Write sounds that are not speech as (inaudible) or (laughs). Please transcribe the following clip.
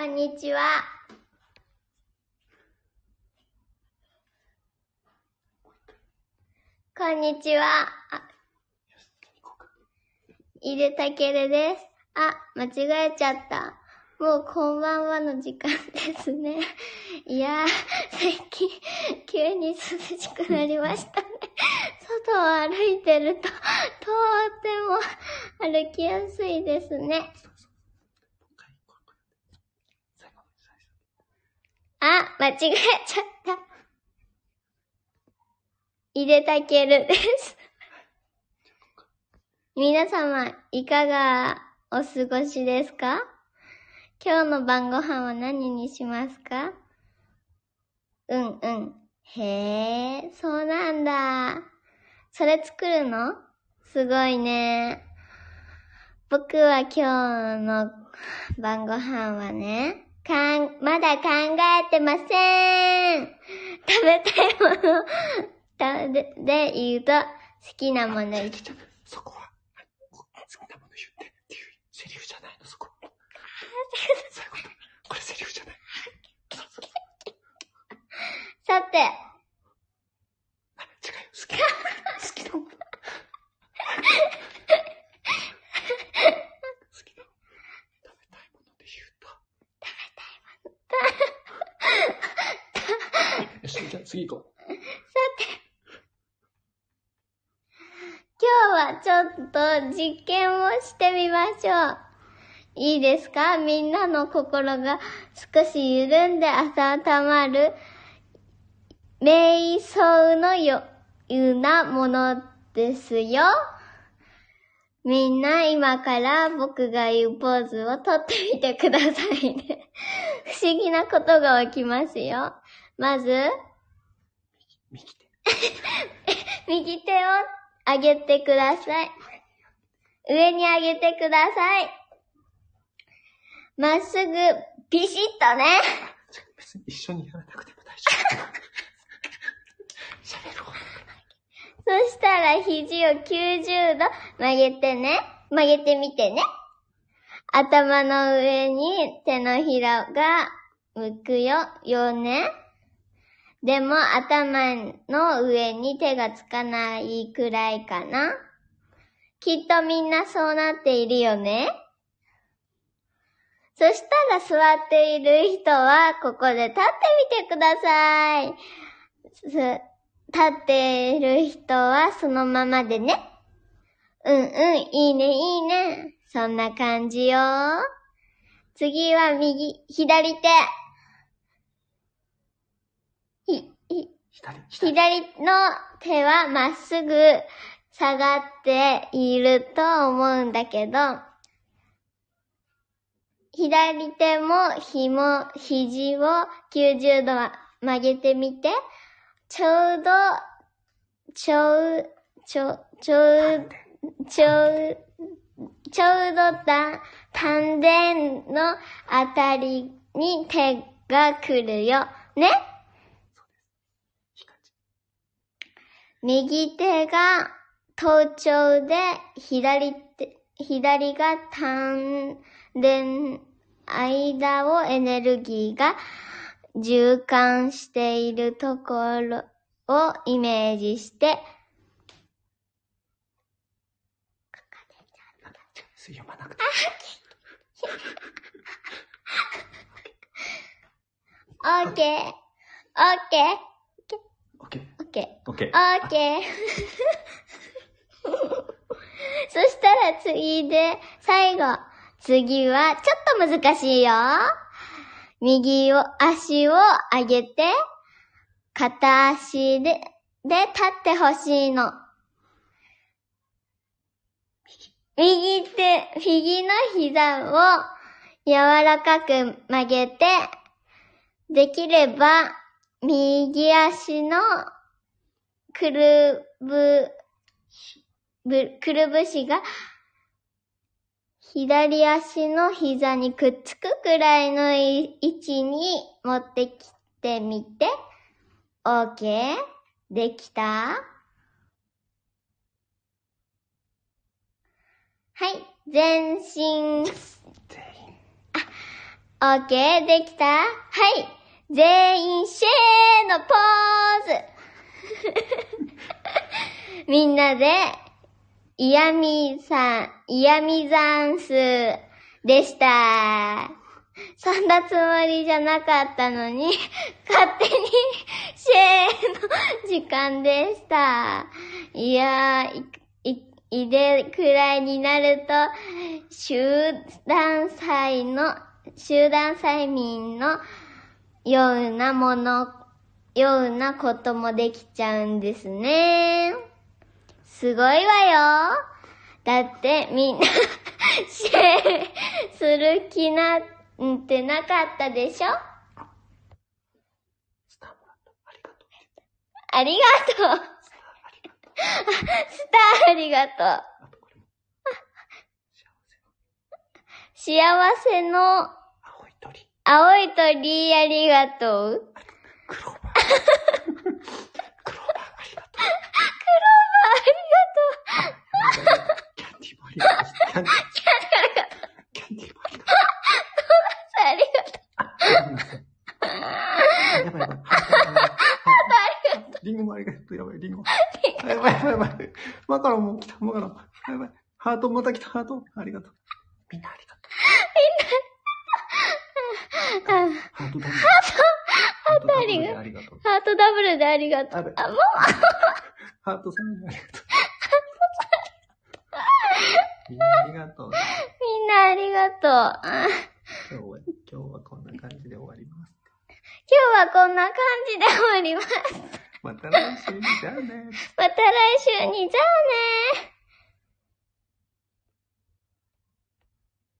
こんにちは。こんにちは。いでたけるです。あ、間違えちゃった。もうこんばんはの時間ですね。(laughs) いやー、最近、急に涼しくなりましたね。(laughs) 外を歩いてると、とっても歩きやすいですね。あ、間違えちゃった。いでたけるです。皆様、いかがお過ごしですか？今日の晩ご飯は何にしますか？うんうん。へえ、そうなんだ。それ作るの？すごいね。僕は今日の晩ご飯はね、かん、まだ考えてません。食べたいもの、食べ、で言うと、好きなもの言ってちょちょそこは、好きなもの言ってっていうセリフじゃないの、そこ。そういうこと。これセリフじゃない。そうそうさて、あ、違うよ、好きな。好きなもの。好きな。食べたいもので言うと。よし、じゃあ次行こう。さて今日はちょっと実験をしてみましょう。いいですか？みんなの心が少し緩んで温まる瞑想のようなものですよ。みんな今から僕が言うポーズをとってみてくださいね。不思議なことが起きますよ。まず、右手。(laughs) 右手を上げてください。上に上げてください。まっすぐ、ピシッとね。別に一緒にやらなくても大丈夫。(laughs) 喋る方そしたら肘を90度曲げてね。曲げてみてね。頭の上に手のひらが向くよ、よね。でも頭の上に手がつかないくらいかな。きっとみんなそうなっているよね。そしたら座っている人はここで立ってみてください。立っている人はそのままでね。うんうん、いいねいいね。そんな感じよ。次は右、左手。ひ、ひ、左、の手はまっすぐ下がっていると思うんだけど、左手も紐、肘を90度は曲げてみて、ちょうど、ちょう、ちょ、ちょう、ちょう、ちょうどだ、丹田のあたりに手が来るよ。ねいい感じ。右手が頭頂で、左手、左が丹田、間をエネルギーが循環しているところをイメージして、読まなくて。オーケー、オーケー、ケー。オッケー。オッケー。そしたら次で、最後。次は、ちょっと難しいよ。右を、足を上げて、片足で、で立ってほしいの。右手、右の膝を柔らかく曲げて、できれば、右足のくるぶ、ぶ、くるぶしが、左足の膝にくっつくくらいの位置に持ってきてみて。OK? できた？はい。全身、全員。オッケーできた？はい。全員シェーのポーズ (laughs) みんなで、イヤミさん、イヤミザンスでした。そんなつもりじゃなかったのに、(laughs) 勝手にシェーの時間でした。いやー、い、い、いでくらいになると、集団祭の、集団催眠のようなもの、ようなこともできちゃうんですね。すごいわよ。だってみんな、(laughs) シェーする気なんてなかったでしょ？ありがとう。ありがとう。スターありがとう。スターありがとう。あとこれも。幸せ。幸せの青い鳥。青い鳥ありがとう。クローバーありがとう。クローバーありがとう。キャンディーもありがとう。キャンディー。キャンディーもありがとう。ありがとう。なさい。やばいやばい。ハートありがとう。リンゴもありがとう。やばい、リンゴ。やばいやばいやばい。マカロンも来た、マカロン。やばい。ハートまた来た、ハート。ありがとう。みんなありがとう。あハートダブル。ハートありがとうありがとう。ハートダブルでありがとう。あもう、ハートさんありがとう。みんなありがとう。みんなありがとう。あ今日は、今日はこんな感じで終わります。今日はこんな感じで終わります。また来週、じゃあね。また来週に、じゃあね